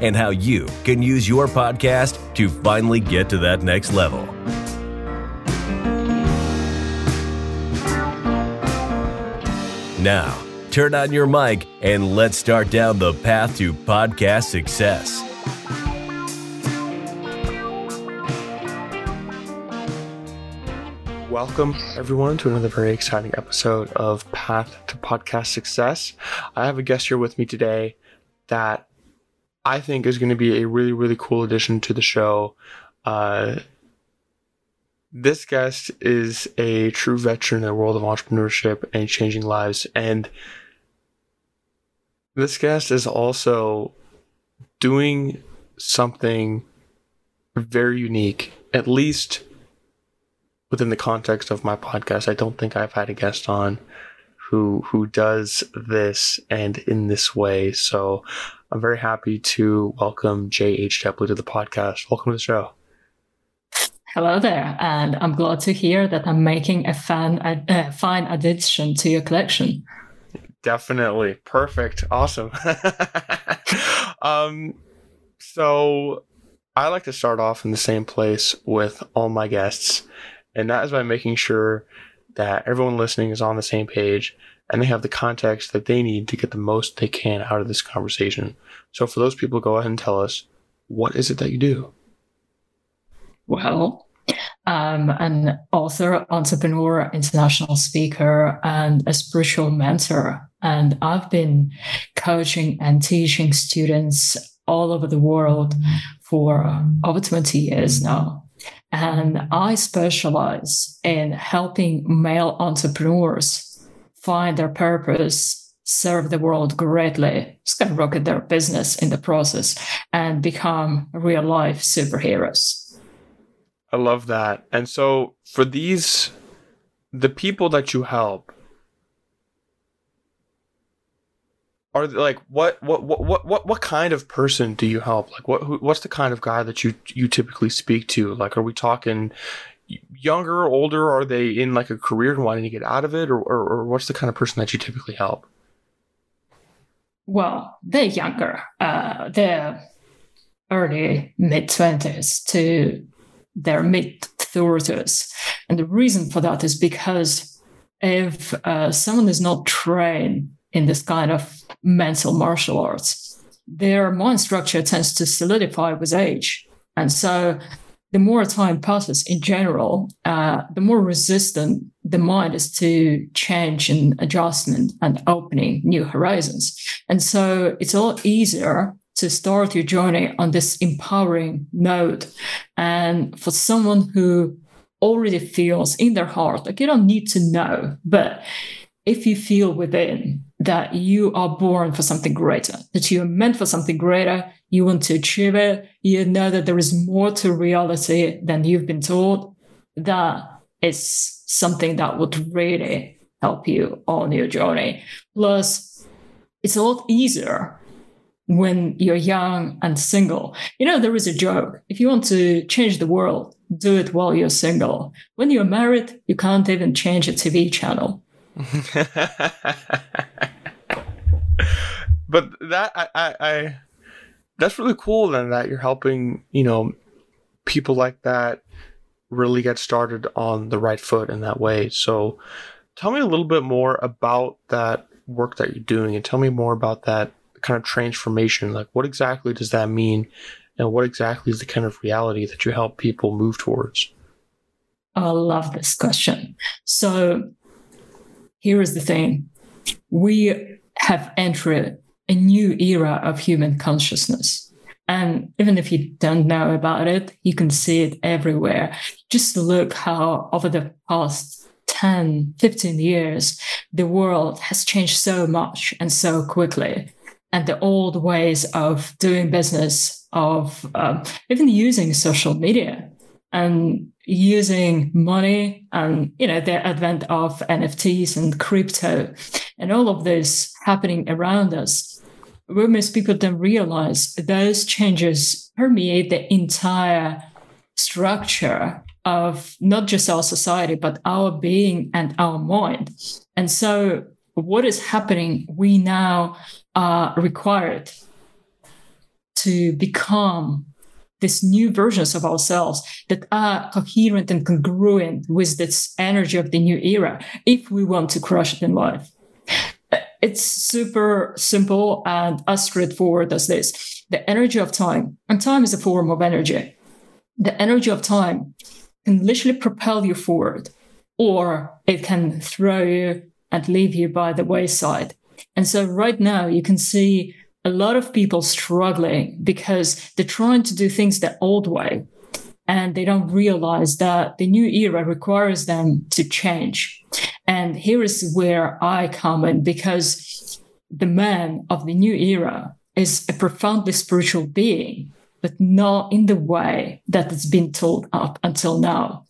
and how you can use your podcast to finally get to that next level. Now, turn on your mic and let's start down the path to podcast success. Welcome, everyone, to another very exciting episode of Path to Podcast Success. I have a guest here with me today that I think is going to be a really, really cool addition to the show. Uh, this guest is a true veteran in the world of entrepreneurship and changing lives. And this guest is also doing something very unique, at least within the context of my podcast. I don't think I've had a guest on who who does this and in this way. So I'm very happy to welcome J.H. Tepley to the podcast. Welcome to the show. Hello there, and I'm glad to hear that I'm making a fan, a, fine addition to your collection. Definitely perfect, awesome. um, so I like to start off in the same place with all my guests, and that is by making sure that everyone listening is on the same page and they have the context that they need to get the most they can out of this conversation. So, for those people, go ahead and tell us what is it that you do? Well, I'm an author, entrepreneur, international speaker, and a spiritual mentor. And I've been coaching and teaching students all over the world for um, over 20 years now. And I specialize in helping male entrepreneurs find their purpose, serve the world greatly, skyrocket their business in the process, and become real life superheroes. I love that. And so for these, the people that you help, are like what what what what what kind of person do you help like what who, what's the kind of guy that you you typically speak to like are we talking younger, or older? Are they in like a career and wanting to get out of it, or, or, or what's the kind of person that you typically help? Well, they're younger. Uh, they're early mid twenties to their mid thirties, and the reason for that is because if uh, someone is not trained in this kind of mental martial arts, their mind structure tends to solidify with age, and so the more time passes in general, uh, the more resistant the mind is to change and adjustment and opening new horizons. And so it's a lot easier to start your journey on this empowering note. And for someone who already feels in their heart, like you don't need to know, but if you feel within that you are born for something greater, that you are meant for something greater, you want to achieve it, you know that there is more to reality than you've been told, that is something that would really help you on your journey. Plus, it's a lot easier when you're young and single. You know, there is a joke. If you want to change the world, do it while you're single. When you're married, you can't even change a TV channel. but that I, I, I that's really cool then that you're helping you know people like that really get started on the right foot in that way. So tell me a little bit more about that work that you're doing and tell me more about that kind of transformation. Like what exactly does that mean? And what exactly is the kind of reality that you help people move towards? Oh, I love this question. So here is the thing. We have entered a new era of human consciousness. And even if you don't know about it, you can see it everywhere. Just look how over the past 10, 15 years, the world has changed so much and so quickly. And the old ways of doing business of um, even using social media and using money and you know the advent of nfts and crypto and all of this happening around us most people don't realize those changes permeate the entire structure of not just our society, but our being and our mind. And so, what is happening? We now are required to become these new versions of ourselves that are coherent and congruent with this energy of the new era if we want to crush it in life. It's super simple and as straightforward as this. The energy of time, and time is a form of energy. The energy of time can literally propel you forward, or it can throw you and leave you by the wayside. And so right now you can see a lot of people struggling because they're trying to do things the old way and they don't realize that the new era requires them to change. And here is where I come in because the man of the new era is a profoundly spiritual being but not in the way that it's been taught up until now.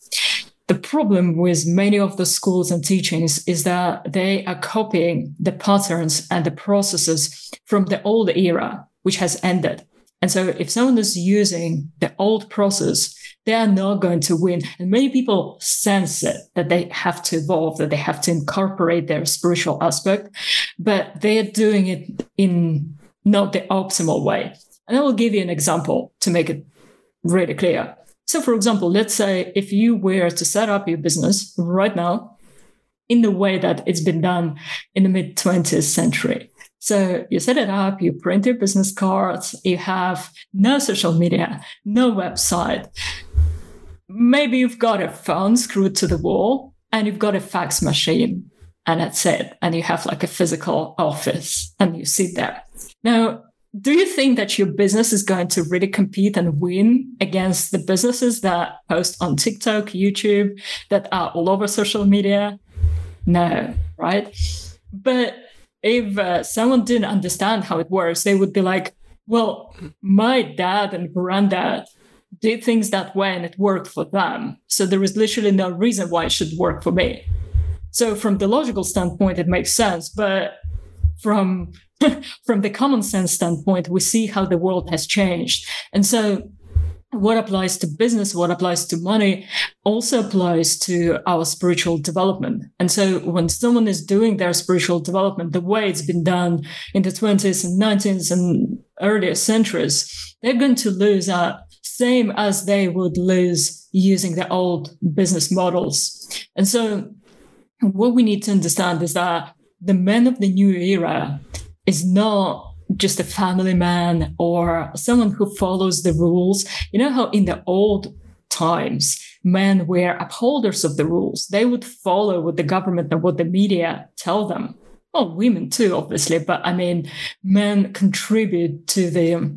The problem with many of the schools and teachings is that they are copying the patterns and the processes from the old era, which has ended. And so if someone is using the old process, they are not going to win. And many people sense it that they have to evolve, that they have to incorporate their spiritual aspect, but they are doing it in not the optimal way. And I will give you an example to make it really clear. So, for example, let's say if you were to set up your business right now in the way that it's been done in the mid 20th century. So you set it up, you print your business cards, you have no social media, no website. Maybe you've got a phone screwed to the wall and you've got a fax machine and that's it. And you have like a physical office and you sit there. Now, do you think that your business is going to really compete and win against the businesses that post on TikTok, YouTube, that are all over social media? No, right? But if uh, someone didn't understand how it works, they would be like, well, my dad and granddad did things that way and it worked for them. So there is literally no reason why it should work for me. So from the logical standpoint, it makes sense. But from from the common sense standpoint, we see how the world has changed. And so what applies to business, what applies to money also applies to our spiritual development. And so when someone is doing their spiritual development the way it's been done in the 20s and 19th and earlier centuries, they're going to lose out same as they would lose using the old business models. And so what we need to understand is that the man of the new era is not just a family man or someone who follows the rules. You know how in the old times, men were upholders of the rules. They would follow what the government and what the media tell them. Well, women too, obviously, but I mean, men contribute to the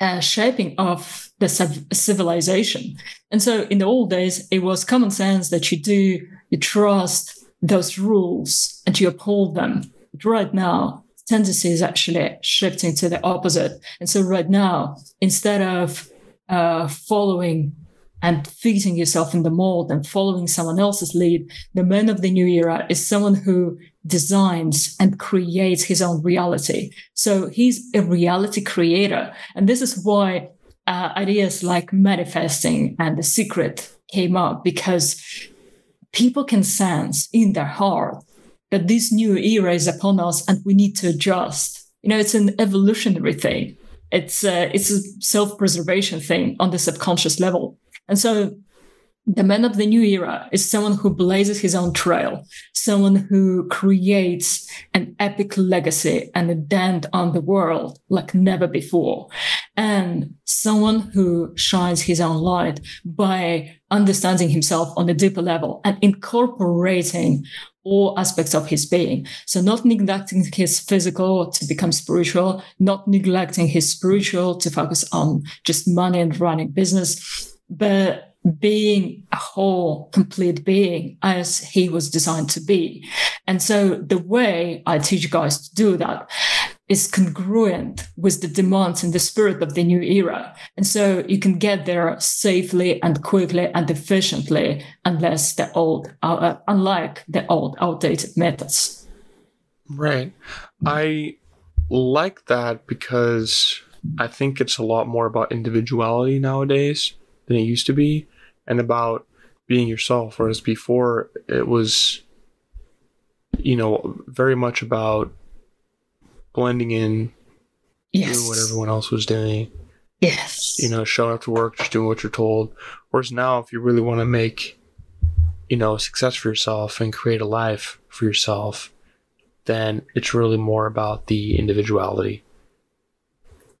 uh, shaping of the civilization. And so in the old days, it was common sense that you do, you trust those rules and you uphold them. But right now, tendency is actually shifting to the opposite. And so right now, instead of uh, following and fitting yourself in the mold and following someone else's lead, the man of the new era is someone who designs and creates his own reality. So he's a reality creator. And this is why uh, ideas like manifesting and the secret came up because people can sense in their heart that this new era is upon us and we need to adjust. You know, it's an evolutionary thing. It's a, it's a self-preservation thing on the subconscious level. And so the man of the new era is someone who blazes his own trail, someone who creates an epic legacy and a dent on the world like never before, and someone who shines his own light by understanding himself on a deeper level and incorporating all aspects of his being. So not neglecting his physical to become spiritual, not neglecting his spiritual to focus on just money and running business, but being a whole complete being as he was designed to be. And so the way I teach you guys to do that is congruent with the demands and the spirit of the new era. And so you can get there safely and quickly and efficiently, unless the old, uh, unlike the old outdated methods. Right. I like that because I think it's a lot more about individuality nowadays than it used to be and about being yourself. Whereas before it was, you know, very much about blending in, yes. doing what everyone else was doing. Yes. You know, showing up to work, just doing what you're told. Whereas now, if you really want to make, you know, success for yourself and create a life for yourself, then it's really more about the individuality.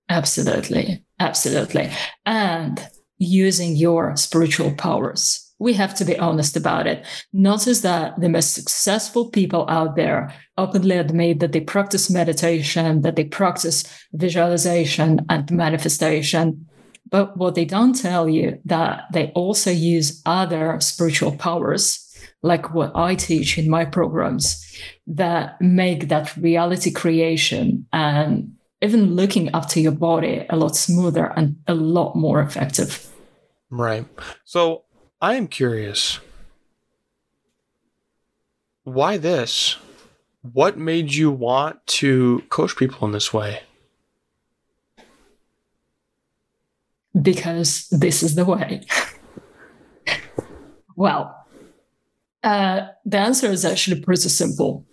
Absolutely. Absolutely. And using your spiritual powers we have to be honest about it. Notice that the most successful people out there openly admit that they practice meditation, that they practice visualization and manifestation. But what they don't tell you that they also use other spiritual powers, like what I teach in my programs, that make that reality creation and even looking after your body a lot smoother and a lot more effective. Right. So I am curious. Why this? What made you want to coach people in this way? Because this is the way. well, uh, the answer is actually pretty simple.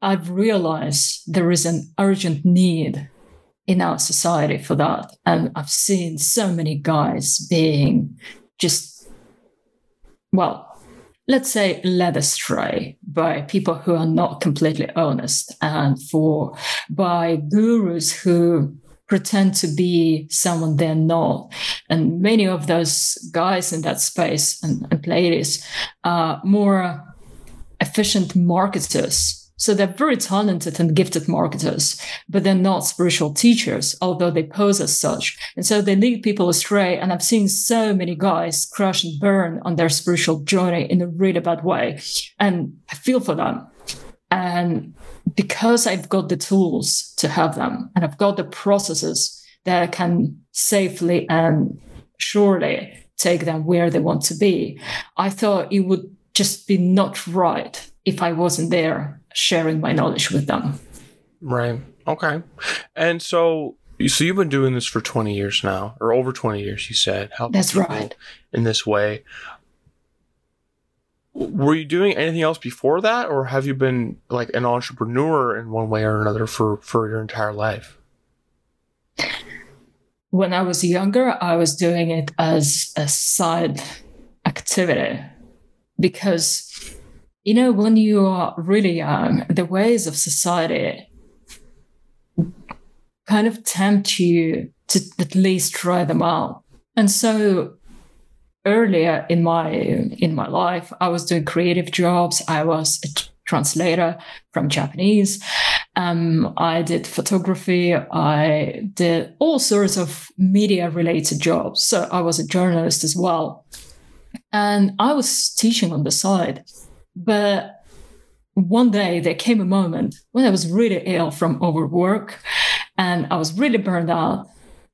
I've realized there is an urgent need in our society for that. And I've seen so many guys being just well, let's say led astray by people who are not completely honest and for by gurus who pretend to be someone they're not. And many of those guys in that space and, and ladies are more efficient marketers so they're very talented and gifted marketers, but they're not spiritual teachers, although they pose as such. And so they lead people astray. And I've seen so many guys crash and burn on their spiritual journey in a really bad way. And I feel for them. And because I've got the tools to have them and I've got the processes that can safely and surely take them where they want to be, I thought it would just be not right if I wasn't there sharing my knowledge with them. Right. Okay. And so so you've been doing this for 20 years now or over 20 years you said. How That's right. In this way. Were you doing anything else before that or have you been like an entrepreneur in one way or another for for your entire life? When I was younger, I was doing it as a side activity because you know, when you are really young, the ways of society kind of tempt you to at least try them out. And so earlier in my in my life, I was doing creative jobs. I was a translator from Japanese. Um, I did photography. I did all sorts of media related jobs. So I was a journalist as well. And I was teaching on the side. But one day there came a moment when I was really ill from overwork and I was really burned out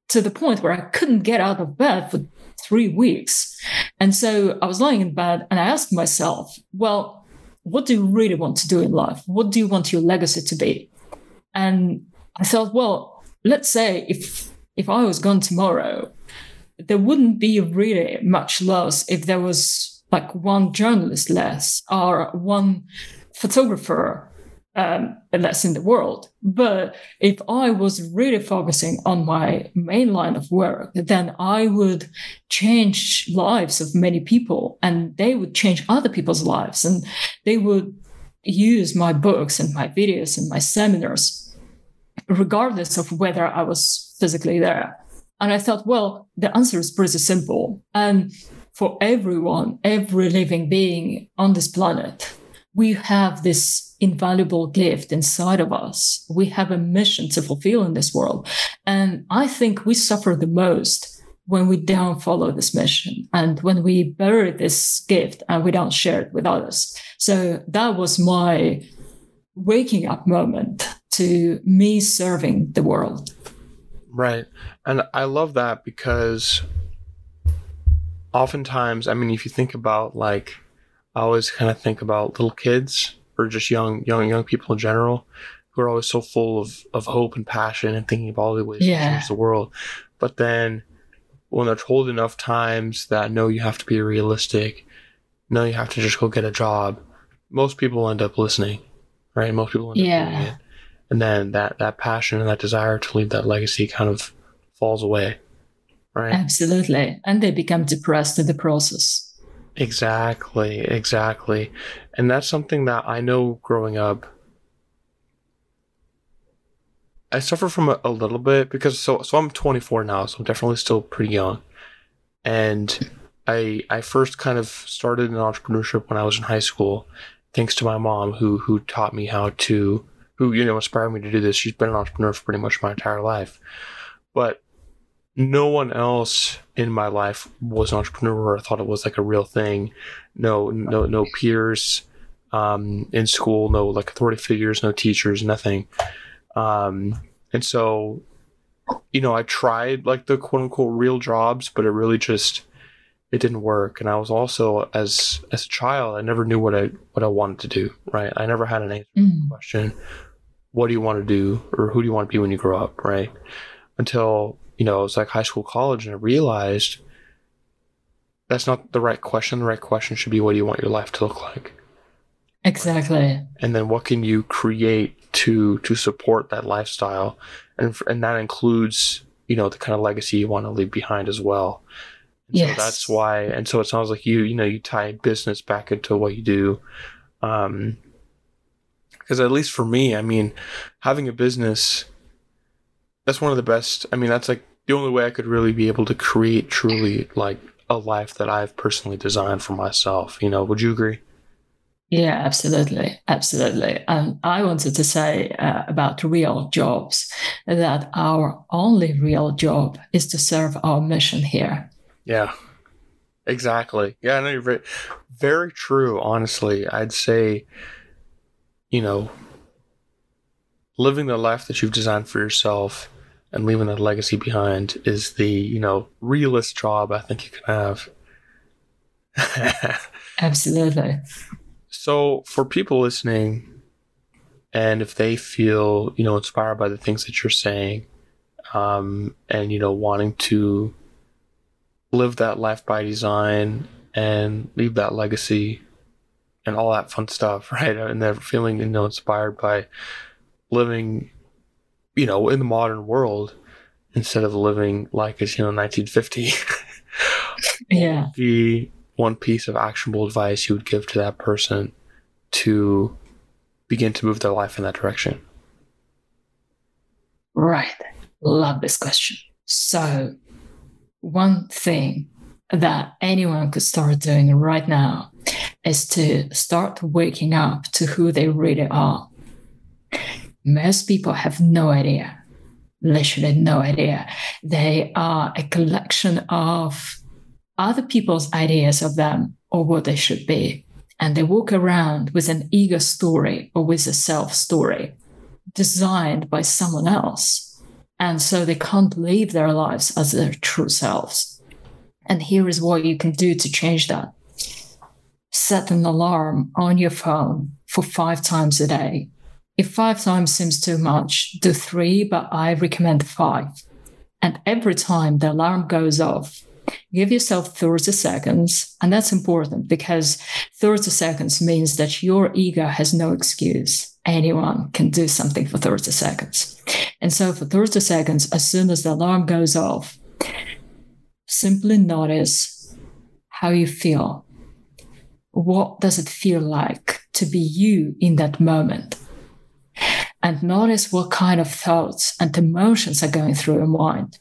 to the point where I couldn't get out of bed for three weeks. And so I was lying in bed and I asked myself, well, what do you really want to do in life? What do you want your legacy to be? And I thought, well, let's say if if I was gone tomorrow, there wouldn't be really much loss if there was like one journalist less or one photographer um, less in the world. But if I was really focusing on my main line of work, then I would change lives of many people and they would change other people's lives and they would use my books and my videos and my seminars, regardless of whether I was physically there. And I thought, well, the answer is pretty simple. And for everyone, every living being on this planet. We have this invaluable gift inside of us. We have a mission to fulfill in this world. And I think we suffer the most when we don't follow this mission and when we bury this gift and we don't share it with others. So that was my waking up moment to me serving the world. Right. And I love that because oftentimes, I mean, if you think about like, I always kind of think about little kids or just young, young, young people in general who are always so full of, of hope and passion and thinking about all the ways Yeah. to change the world. But then when they're told enough times that no, you have to be realistic, no, you have to just go get a job, most people end up listening, right? Most people end up Yeah. doing it. And then that, that passion and that desire to leave that legacy kind of falls away, right? Absolutely. And they become depressed in the process. Exactly, exactly. And that's something that I know growing up. I suffer from a, a little bit because so so I'm 24 now, so I'm definitely still pretty young. And I I first kind of started in entrepreneurship when I was in high school, thanks to my mom who who taught me how to who you know inspired me to do this. She's been an entrepreneur for pretty much my entire life. But no one else in my life was an entrepreneur or thought it was like a real thing. No, no, no peers um, in school, no like authority figures, no teachers, nothing. Um, and so, you know, I tried like the quote unquote real jobs, but it really just it didn't work. And I was also as as a child, I never knew what I what I wanted to do. Right, I never had an answer to Mm. the question, "What do you want to do?" or "Who do you want to be when you grow up?" Right, until you know it was like high school, college, and I realized that's not the right question. The right question should be, "What do you want your life to look like?" Exactly. and then what can you create to to support that lifestyle and and that includes you know the kind of legacy you want to leave behind as well and Yes. so that's why and so it sounds like you you know you tie business back into what you do um because at least for me i mean having a business that's one of the best i mean that's like the only way i could really be able to create truly like a life that i've personally designed for myself you know would you agree Yeah, absolutely. Absolutely. And I wanted to say uh, about real jobs that our only real job is to serve our mission here. Yeah, exactly. Yeah, I know you're very, very true. Honestly, I'd say, you know, living the life that you've designed for yourself and leaving that legacy behind is the you know realest job I think you can have. Absolutely. so, for people listening, and if they feel you know inspired by the things that you're saying, um, and you know wanting to live that life by design and leave that legacy and all that fun stuff, right? And they're feeling you know inspired by living, you know, in the modern world instead of living like it's you know 1950. Yeah. the one piece of actionable advice you would give to that person to begin to move their life in that direction? Right. Love this question. So, one thing that anyone could start doing right now is to start waking up to who they really are. Most people have no idea, literally no idea. They are a collection of other people's ideas of them or what they should be. And they walk around with an ego story or with a self story designed by someone else. And so they can't live their lives as their true selves. And here is what you can do to change that set an alarm on your phone for five times a day. If five times seems too much, do three, but I recommend five. And every time the alarm goes off, give yourself 30 seconds. And that's important because 30 seconds means that your ego has no excuse. Anyone can do something for 30 seconds. And so for 30 seconds, as soon as the alarm goes off, simply notice how you feel. What does it feel like to be you in that moment? And notice what kind of thoughts and emotions are going through your mind.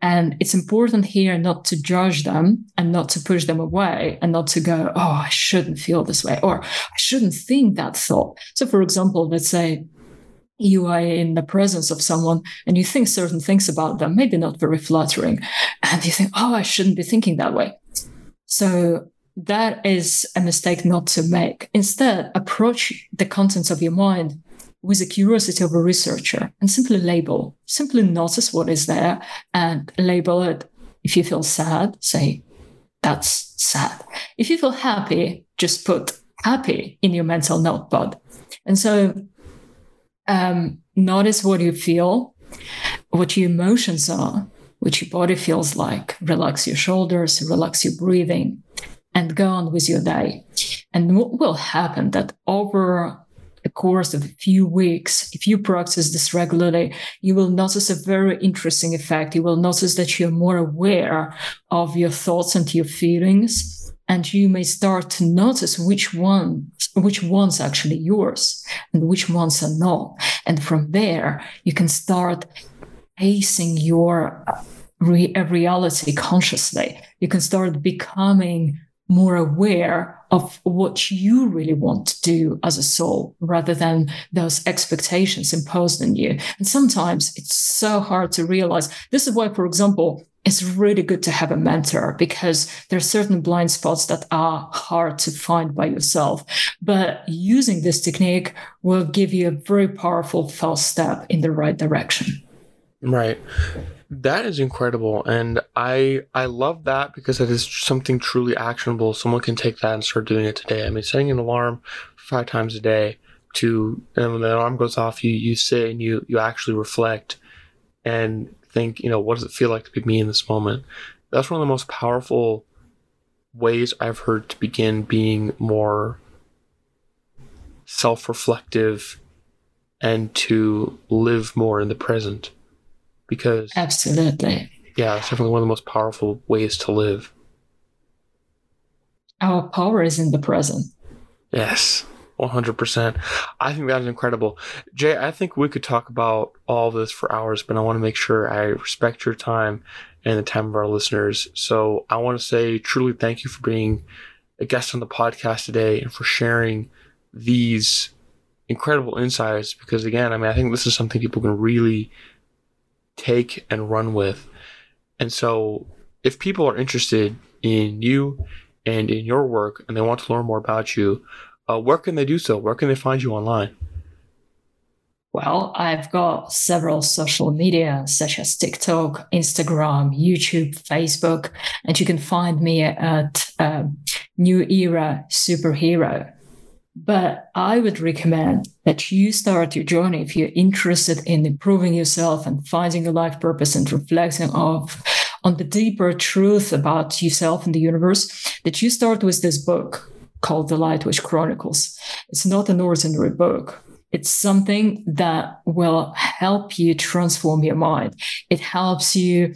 And it's important here not to judge them and not to push them away and not to go, oh, I shouldn't feel this way or I shouldn't think that thought. So, for example, let's say you are in the presence of someone and you think certain things about them, maybe not very flattering, and you think, oh, I shouldn't be thinking that way. So, that is a mistake not to make. Instead, approach the contents of your mind with the curiosity of a researcher and simply label, simply notice what is there and label it. If you feel sad, say, that's sad. If you feel happy, just put happy in your mental notepad. And so um, notice what you feel, what your emotions are, what your body feels like. Relax your shoulders, relax your breathing, and go on with your day. And what will happen that over the course of a few weeks, if you practice this regularly, you will notice a very interesting effect. You will notice that you're more aware of your thoughts and your feelings. And you may start to notice which one, which ones actually yours and which ones are not. And from there, you can start pacing your re- reality consciously. You can start becoming more aware of what you really want to do as a soul rather than those expectations imposed on you. And sometimes it's so hard to realize. This is why, for example, it's really good to have a mentor because there are certain blind spots that are hard to find by yourself. But using this technique will give you a very powerful first step in the right direction. Right. That is incredible, and I I love that because it is something truly actionable. Someone can take that and start doing it today. I mean, setting an alarm five times a day to, and when the alarm goes off, you you sit and you you actually reflect and think, you know, what does it feel like to be me in this moment? That's one of the most powerful ways I've heard to begin being more self-reflective and to live more in the present because absolutely. Yeah it's definitely one of the most powerful ways to live. Our power is in the present. Yes 100% i think that is incredible. Jay i think we could talk about all this for hours but i want to make sure i respect your time and the time of our listeners. So i want to say truly thank you for being a guest on the podcast today and for sharing these incredible insights because again i mean i think this is something people can really take and run with. And so, if people are interested in you and in your work and they want to learn more about you, uh, where can they do so? Where can they find you online? Well, I've got several social media such as TikTok, Instagram, YouTube, Facebook, and you can find me at uh, New Era Superhero. But I would recommend that you start your journey if you're interested in improving yourself and finding a life purpose and reflecting of on the deeper truth about yourself and the universe, that you start with this book called The Lightwitch Chronicles. It's not an ordinary book. It's something that will help you transform your mind. It helps you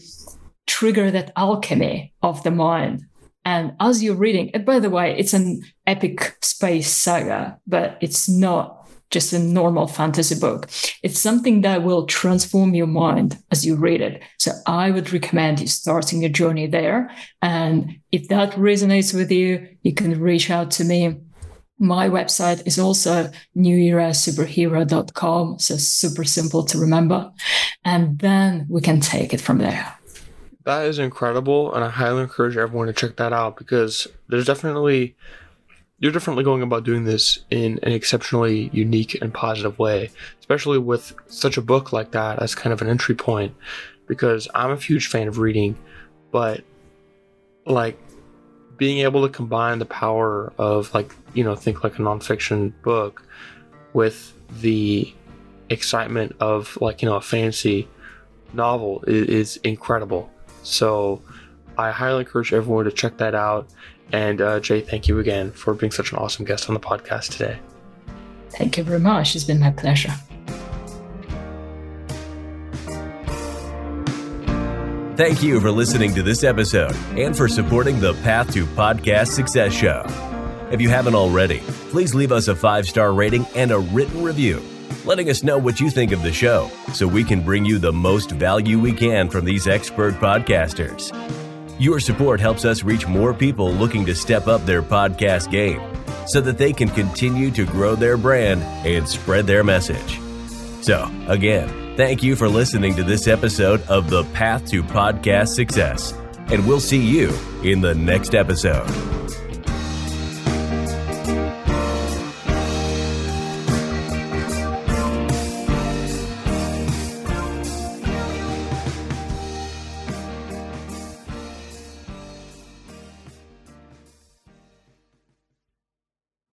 trigger that alchemy of the mind and as you're reading, and by the way, it's an epic space saga, but it's not just a normal fantasy book. It's something that will transform your mind as you read it. So I would recommend you starting your journey there. And if that resonates with you, you can reach out to me. My website is also newerasuperhero.com. So super simple to remember. And then we can take it from there that is incredible, and I highly encourage everyone to check that out because there's definitely you're definitely going about doing this in an exceptionally unique and positive way, especially with such a book like that as kind of an entry point. Because I'm a huge fan of reading, but like being able to combine the power of like you know think like a nonfiction book with the excitement of like you know a fancy novel is, is incredible so I highly encourage everyone to check that out. And uh, Jay, thank you again for being such an awesome guest on the podcast today. Thank you very much. It's been my pleasure. Thank you for listening to this episode and for supporting the Path to Podcast Success Show. If you haven't already, please leave us a five star rating and a written review letting us know what you think of the show so we can bring you the most value we can from these expert podcasters. Your support helps us reach more people looking to step up their podcast game so that they can continue to grow their brand and spread their message. So, again, thank you for listening to this episode of The Path to Podcast Success, and we'll see you in the next episode.